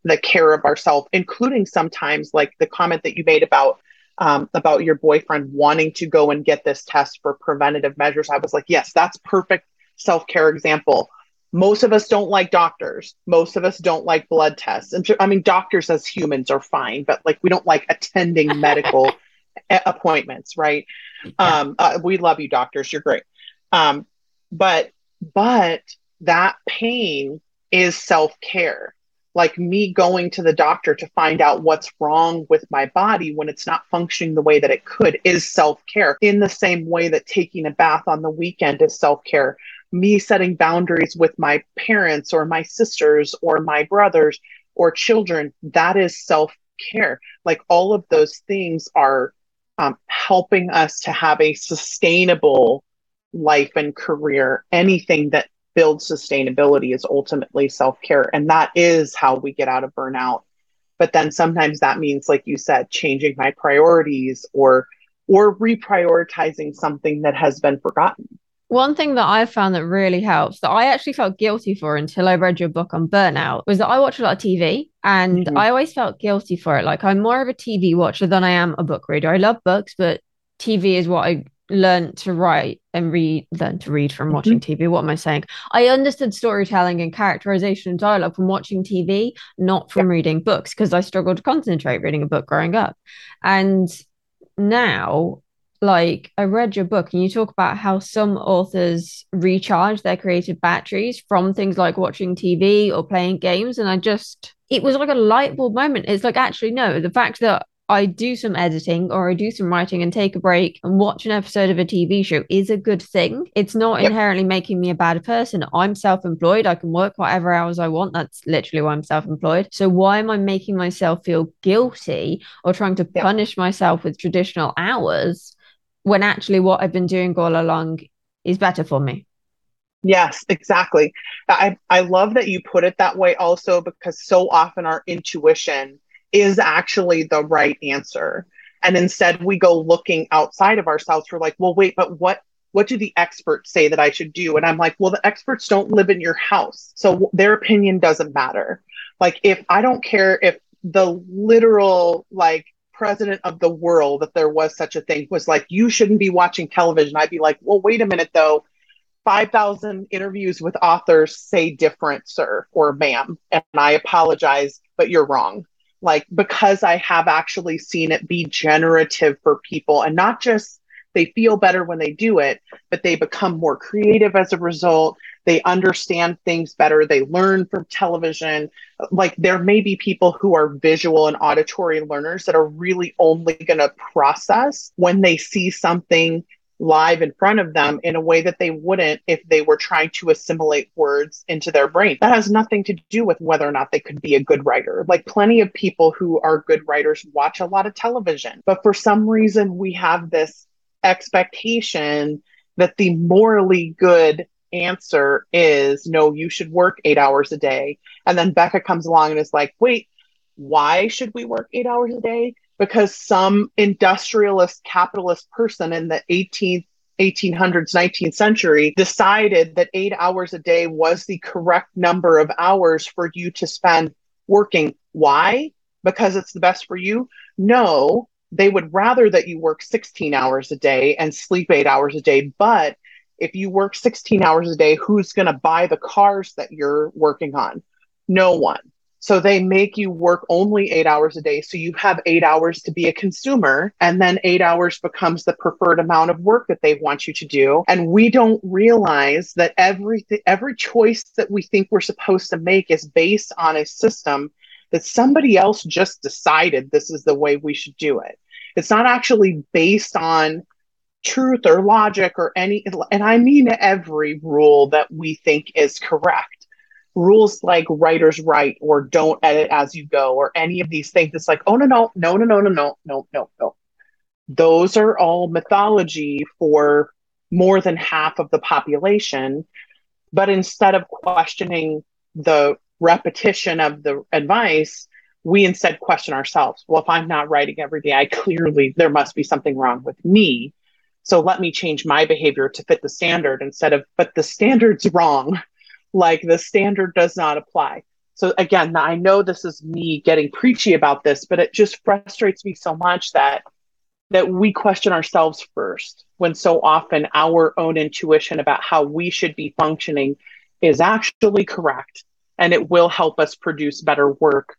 the care of ourselves including sometimes like the comment that you made about um, about your boyfriend wanting to go and get this test for preventative measures. I was like yes that's perfect self-care example most of us don't like doctors. Most of us don't like blood tests. And I mean, doctors as humans are fine, but like we don't like attending medical appointments, right? Yeah. Um, uh, we love you, doctors. You're great. Um, but but that pain is self care. Like me going to the doctor to find out what's wrong with my body when it's not functioning the way that it could is self care. In the same way that taking a bath on the weekend is self care me setting boundaries with my parents or my sisters or my brothers or children, that is self care. Like all of those things are um, helping us to have a sustainable life and career. Anything that builds sustainability is ultimately self care. And that is how we get out of burnout. But then sometimes that means, like you said, changing my priorities or or reprioritizing something that has been forgotten. One thing that I found that really helps that I actually felt guilty for until I read your book on burnout was that I watch a lot of TV and mm-hmm. I always felt guilty for it. Like I'm more of a TV watcher than I am a book reader. I love books, but TV is what I learned to write and read learn to read from mm-hmm. watching TV. What am I saying? I understood storytelling and characterization and dialogue from watching TV, not from yeah. reading books, because I struggled to concentrate reading a book growing up. And now like I read your book and you talk about how some authors recharge their creative batteries from things like watching TV or playing games. And I just, it was like a light bulb moment. It's like, actually, no, the fact that I do some editing or I do some writing and take a break and watch an episode of a TV show is a good thing. It's not yep. inherently making me a bad person. I'm self employed. I can work whatever hours I want. That's literally why I'm self employed. So, why am I making myself feel guilty or trying to yep. punish myself with traditional hours? When actually what I've been doing all along is better for me. Yes, exactly. I, I love that you put it that way also because so often our intuition is actually the right answer. And instead we go looking outside of ourselves. We're like, well, wait, but what what do the experts say that I should do? And I'm like, well, the experts don't live in your house. So their opinion doesn't matter. Like if I don't care if the literal like president of the world, if there was such a thing, was like, you shouldn't be watching television, I'd be like, well, wait a minute though. 5,000 interviews with authors say different, sir or ma'am. And I apologize, but you're wrong. Like, because I have actually seen it be generative for people and not just they feel better when they do it, but they become more creative as a result. They understand things better. They learn from television. Like there may be people who are visual and auditory learners that are really only going to process when they see something live in front of them in a way that they wouldn't if they were trying to assimilate words into their brain. That has nothing to do with whether or not they could be a good writer. Like plenty of people who are good writers watch a lot of television, but for some reason we have this expectation that the morally good answer is no, you should work eight hours a day. And then Becca comes along and is like, wait, why should we work eight hours a day? Because some industrialist capitalist person in the 18th 1800s 19th century decided that 8 hours a day was the correct number of hours for you to spend working why because it's the best for you no they would rather that you work 16 hours a day and sleep eight hours a day. But if you work 16 hours a day, who's going to buy the cars that you're working on? No one. So they make you work only eight hours a day. So you have eight hours to be a consumer, and then eight hours becomes the preferred amount of work that they want you to do. And we don't realize that every every choice that we think we're supposed to make is based on a system that somebody else just decided this is the way we should do it. It's not actually based on truth or logic or any, and I mean every rule that we think is correct. Rules like writer's write or don't edit as you go or any of these things. It's like, oh, no, no, no, no, no, no, no, no, no. those are all mythology for more than half of the population. But instead of questioning the repetition of the advice, we instead question ourselves. Well, if I'm not writing every day, I clearly, there must be something wrong with me. So let me change my behavior to fit the standard instead of, but the standard's wrong. Like the standard does not apply. So again, I know this is me getting preachy about this, but it just frustrates me so much that that we question ourselves first when so often our own intuition about how we should be functioning is actually correct and it will help us produce better work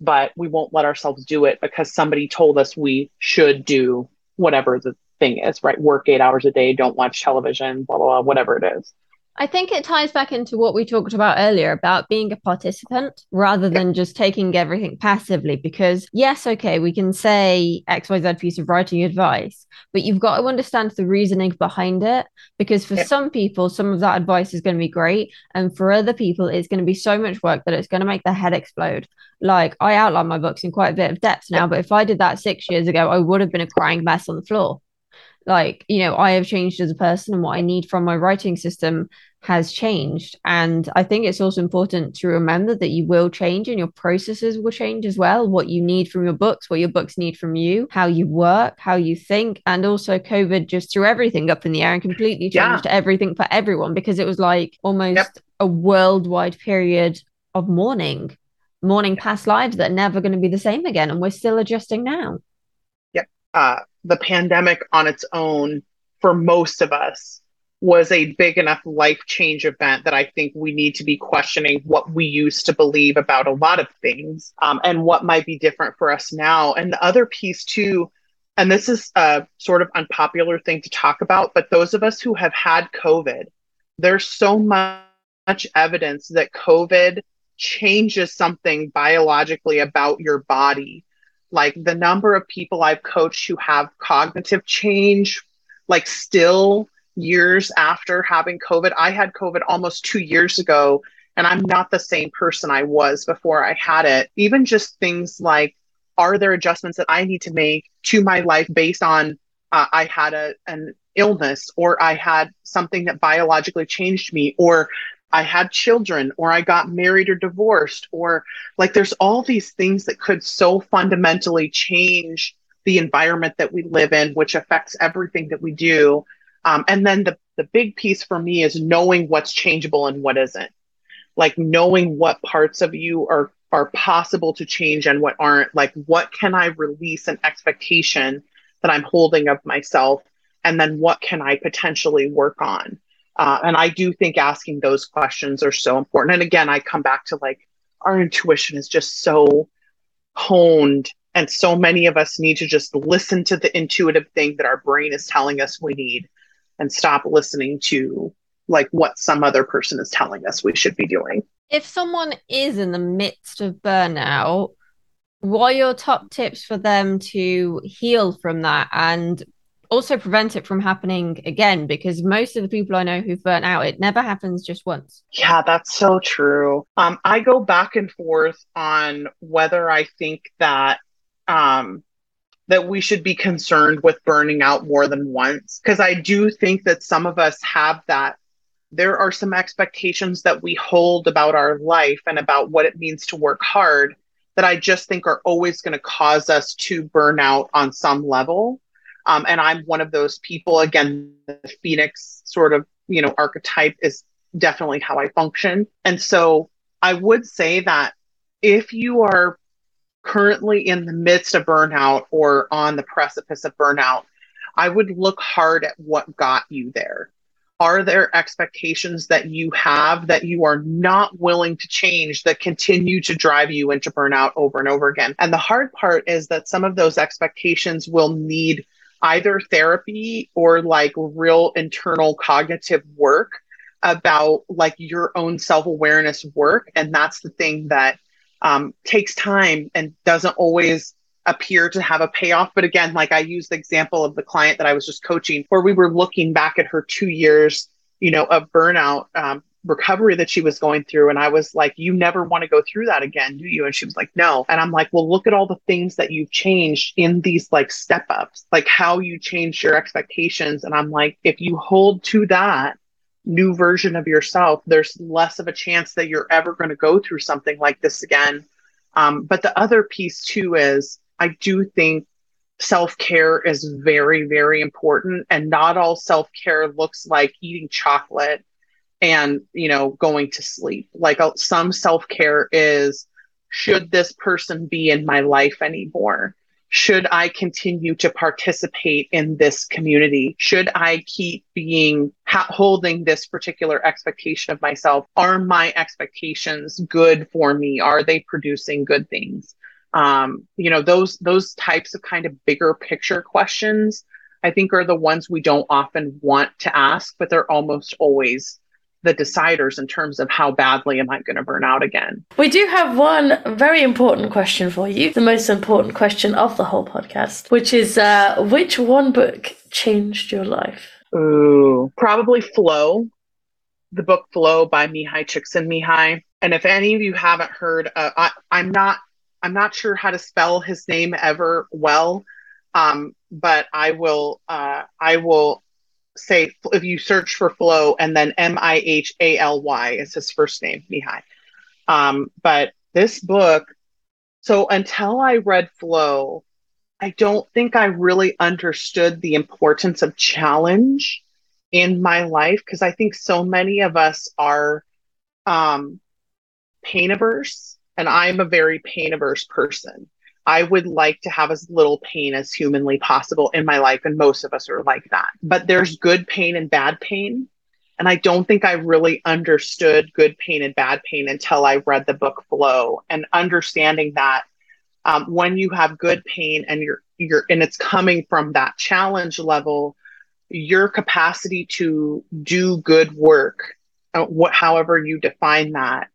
but we won't let ourselves do it because somebody told us we should do whatever the thing is right? Work 8 hours a day don't watch television blah blah, blah whatever it is I think it ties back into what we talked about earlier about being a participant rather than just taking everything passively. Because, yes, okay, we can say XYZ piece of writing advice, but you've got to understand the reasoning behind it. Because for some people, some of that advice is going to be great. And for other people, it's going to be so much work that it's going to make their head explode. Like, I outline my books in quite a bit of depth now, but if I did that six years ago, I would have been a crying mess on the floor like you know i have changed as a person and what i need from my writing system has changed. And i think it's also important to remember that you will change and your processes will change as well. What you need from your books what your books need from you how you work how you think and also covid just threw everything up in the air and completely changed yeah. everything for everyone because it was like almost yep. a worldwide period of mourning mourning past lives that are never going to be the same again and we're still adjusting now. Yep. Uh the pandemic on its own for most of us was a big enough life change event that I think we need to be questioning what we used to believe about a lot of things um, and what might be different for us now. And the other piece, too, and this is a sort of unpopular thing to talk about, but those of us who have had COVID, there's so much evidence that COVID changes something biologically about your body like the number of people I've coached who have cognitive change, like still years after having COVID. I had COVID almost two years ago, and I'm not the same person I was before I had it. Even just things like, are there adjustments that I need to make to my life based on uh, I had a an illness or I had something that biologically changed me or I had children or I got married or divorced or like there's all these things that could so fundamentally change the environment that we live in, which affects everything that we do. Um, and then the, the big piece for me is knowing what's changeable and what isn't. Like knowing what parts of you are are possible to change and what aren't. Like what can I release an expectation that I'm holding of myself, and then what can I potentially work on. Uh, and I do think asking those questions are so important. And again, I come back to like our intuition is just so honed. And so many of us need to just listen to the intuitive thing that our brain is telling us we need and stop listening to like what some other person is telling us we should be doing. If someone is in the midst of burnout, what are your top tips for them to heal from that and also prevent it from happening again because most of the people I know who've burnt out, it never happens just once. Yeah, that's so true. Um, I go back and forth on whether I think that um, that we should be concerned with burning out more than once because I do think that some of us have that. There are some expectations that we hold about our life and about what it means to work hard that I just think are always going to cause us to burn out on some level. Um, and I'm one of those people. Again, the Phoenix sort of, you know, archetype is definitely how I function. And so I would say that if you are currently in the midst of burnout or on the precipice of burnout, I would look hard at what got you there. Are there expectations that you have that you are not willing to change that continue to drive you into burnout over and over again? And the hard part is that some of those expectations will need either therapy or like real internal cognitive work about like your own self-awareness work. And that's the thing that um, takes time and doesn't always appear to have a payoff. But again like i use the example of the client that i was just coaching where we were looking back at her two years you know of burnout um, recovery that she was going through. And I was like, You never want to go through that again, do you? And she was like, No. And I'm like, Well, look at all the things that you've changed in these like step ups, like how you changed your expectations. And I'm like, If you hold to that, new version of yourself, there's less of a chance that you're ever going to go through something like this again. Um, but the other piece too is I do think self care is very, very important. And not all self care looks like eating chocolate and, you know, going to sleep. Like uh, some self care is should this person be in my life anymore? Should I continue to participate in this community? Should I keep being ha- holding this particular expectation of myself? Are my expectations good for me? Are they producing good things? um, you know those those types of kind of bigger picture questions i think are the ones we don't often want to ask but they're almost always the deciders in terms of how badly am i going to burn out again. We do have one very important question for you the most important question of the whole podcast which is uh, which one book changed your life? Ooh, probably flow the book flow by Mihaly Csikszentmihalyi. And if any of you haven't heard uh, I, i'm not I'm not sure how to spell his name ever well, um, but I will uh, I will say if you search for Flow and then M I H A L Y is his first name, Mihai. Um, but this book, so until I read Flow, I don't think I really understood the importance of challenge in my life because I think so many of us are um, pain averse and I'm a very pain averse person. I would like to have as little pain as humanly possible in my life, and most of us are like that. But there's good pain and bad pain. And I don't think I really understood good pain and bad pain until I read the book Flow and understanding that um, when you have good pain and you're you're and it's coming from that challenge level, your capacity to do good work, uh, what however you define that,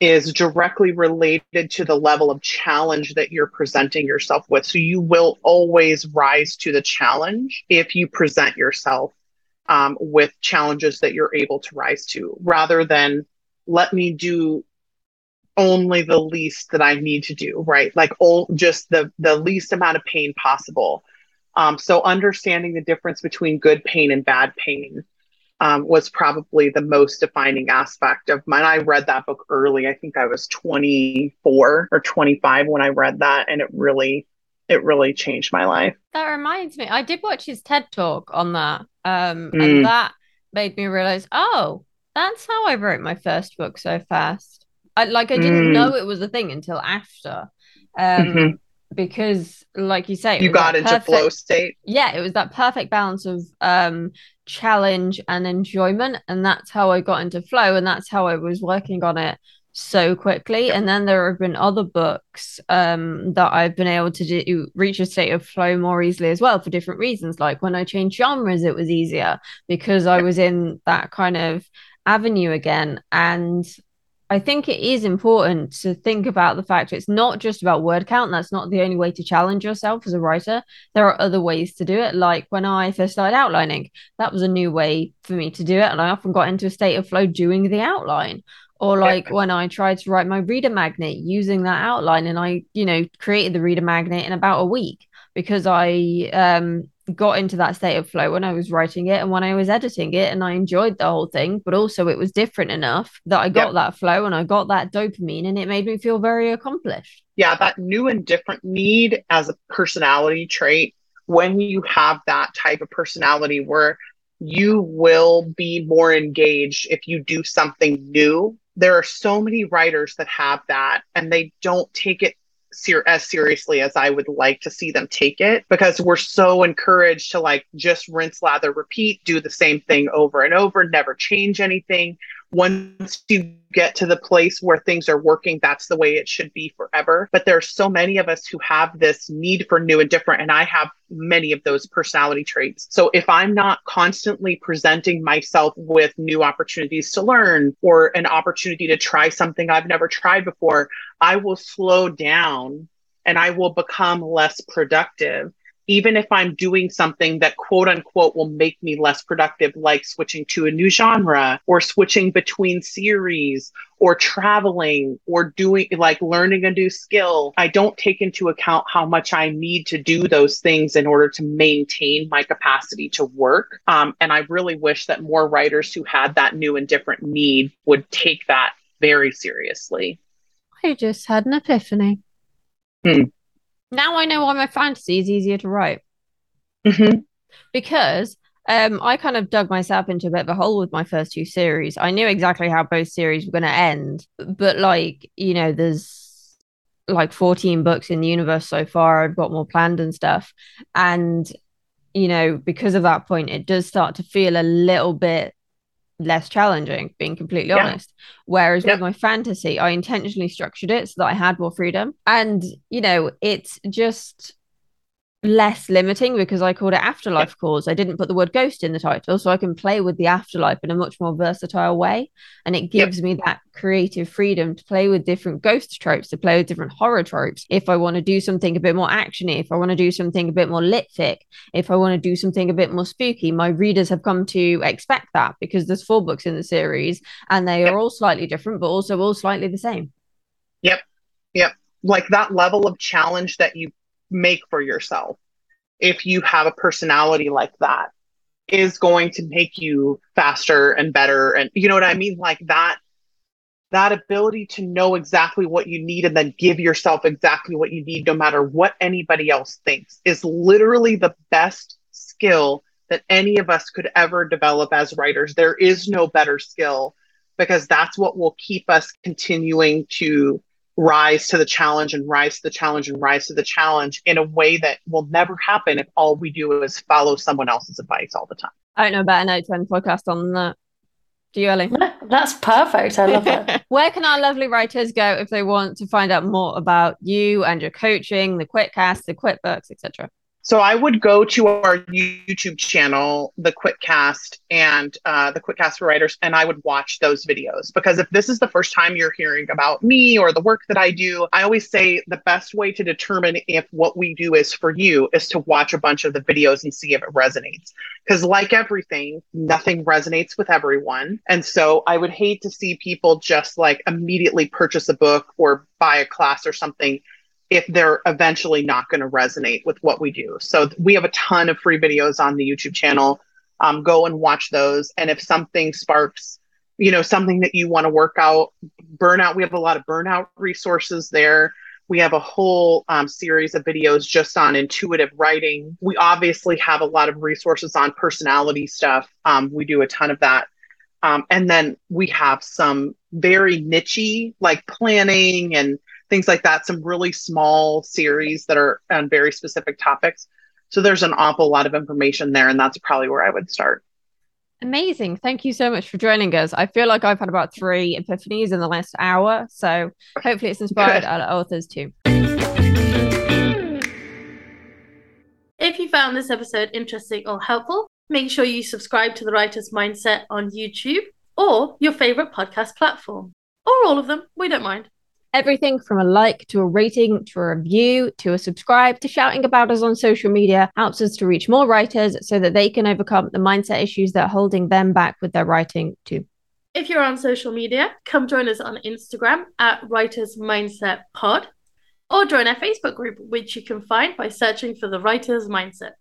is directly related to the level of challenge that you're presenting yourself with. So you will always rise to the challenge if you present yourself um, with challenges that you're able to rise to, rather than let me do only the least that I need to do, right? Like all, just the the least amount of pain possible. Um, so understanding the difference between good pain and bad pain um, was probably the most defining aspect of mine. I read that book early. I think I was 24 or 25 when I read that, and it really, it really changed my life. That reminds me, I did watch his TED talk on that, um, mm. and that made me realize, oh, that's how I wrote my first book so fast. I like I didn't mm. know it was a thing until after. Um, mm-hmm because like you say you got into perfect, flow state yeah it was that perfect balance of um challenge and enjoyment and that's how i got into flow and that's how i was working on it so quickly. And then there have been other books um that i've been able to do reach a state of flow more easily as well for different reasons. Like when i changed genres it was easier because i was in that kind of avenue again. And I think it is important to think about the fact it's not just about word count. That's not the only way to challenge yourself as a writer. There are other ways to do it. Like when I first started outlining, that was a new way for me to do it. And I often got into a state of flow doing the outline. Or like when I tried to write my reader magnet using that outline and I, you know, created the reader magnet in about a week because I um got into that state of flow when I was writing it and when I was editing it, and I enjoyed the whole thing. But also, it was different enough that I got yep. that flow and I got that dopamine, and it made me feel very accomplished. Yeah, that new and different need as a personality trait. When you have that type of personality where you will be more engaged if you do something new. There are so many writers that have that and they don't take it ser- as seriously as I would like to see them take it because we're so encouraged to like just rinse, lather, repeat, do the same thing over and over, never change anything once you get to the place where things are working, that's the way it should be forever. But there are so many of us who have this need for new and different, and I have many of those personality traits. So if I'm not constantly presenting myself with new opportunities to learn or an opportunity to try something I've never tried before, I will slow down and I will become less productive even if I'm doing something that quote unquote will make me less productive, like switching to a new genre or switching between series or traveling or doing like learning a new skill, I don't take into account how much I need to do those things in order to maintain my capacity to work. Um, and I really wish that more writers who had that new and different need would take that very seriously. I just had an epiphany. Hmm. Now I know why my fantasy is easier to write. Mm-hmm. Because um, I kind of dug myself into a bit of a hole with my first two series. I knew exactly how both series were going to end, but like, you know, there's like 14 books in the universe so far. I've got more planned and stuff. And, you know, because of that point, it does start to feel a little bit less challenging, being completely Yeah. honest. Whereas Yeah. with my fantasy, I intentionally structured it so that I had more freedom. And, you know, it's just less limiting because I called it Afterlife Cause. I didn't put the word ghost in the title, so I can play with the afterlife in a much more versatile way. And it gives me that creative freedom to play with different ghost tropes, to play with different horror tropes. If I want to do something a bit more actiony, if I want to do something a bit more lit fic, if I want to do something a bit more spooky, my readers have come to expect that because there's four books in the series and they Yep. are all slightly different, but also all slightly the same. Yep. Yep. Like that level of challenge that you make for yourself if you have a personality like that is going to make you faster and better. And you know what i mean? Like that that ability to know exactly what you need and then give yourself exactly what you need no matter what anybody else thinks is literally the best skill that any of us could ever develop as writers. There is no better skill because that's what will keep us continuing to rise to the challenge and rise to the challenge and rise to the challenge in a way that will never happen if all we do is follow someone else's advice all the time. I don't know about an note to podcast on that. Do you, Ellie? That's perfect. I love that. Where can our lovely writers go if they want to find out more about you and your coaching, the Quitcast, the Quit books, etc.? So I would go to our YouTube channel, the Quitcast and uh, the Quitcast for Writers, and I would watch those videos because if this is the first time you're hearing about me or the work that I do, I always say the best way to determine if what we do is for you is to watch a bunch of the videos and see if it resonates. Because like everything, nothing resonates with everyone, and so I would hate to see people just like immediately purchase a book or buy a class or something if they're eventually not going to resonate with what we do. So we have a ton of free videos on the YouTube channel. Um, go and watch those. And if something sparks, you know, something that you want to work out, burnout, we have a lot of burnout resources there. We have a whole um, series of videos just on intuitive writing. We obviously have a lot of resources on personality stuff. Um, we do a ton of that. Um, and then we have some very nichey, like planning and things like that, some really small series that are on very specific topics. So there's an awful lot of information there, and that's probably where I would start. Amazing. Thank you so much for joining us. I feel like I've had about three epiphanies in the last hour. So hopefully it's inspired other authors too. If you found this episode interesting or helpful, make sure you subscribe to The Writer's Mindset on YouTube or your favorite podcast platform, or all of them. We don't mind. Everything from a like to a rating to a review to a subscribe to shouting about us on social media helps us to reach more writers so that they can overcome the mindset issues that are holding them back with their writing too. If you're on social media, come join us on Instagram at Writers Mindset Pod, or join our Facebook group, which you can find by searching for the Writers Mindset.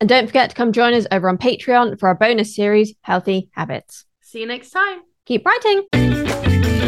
And don't forget to come join us over on Patreon for our bonus series, Healthy Habits. See you next time. Keep writing!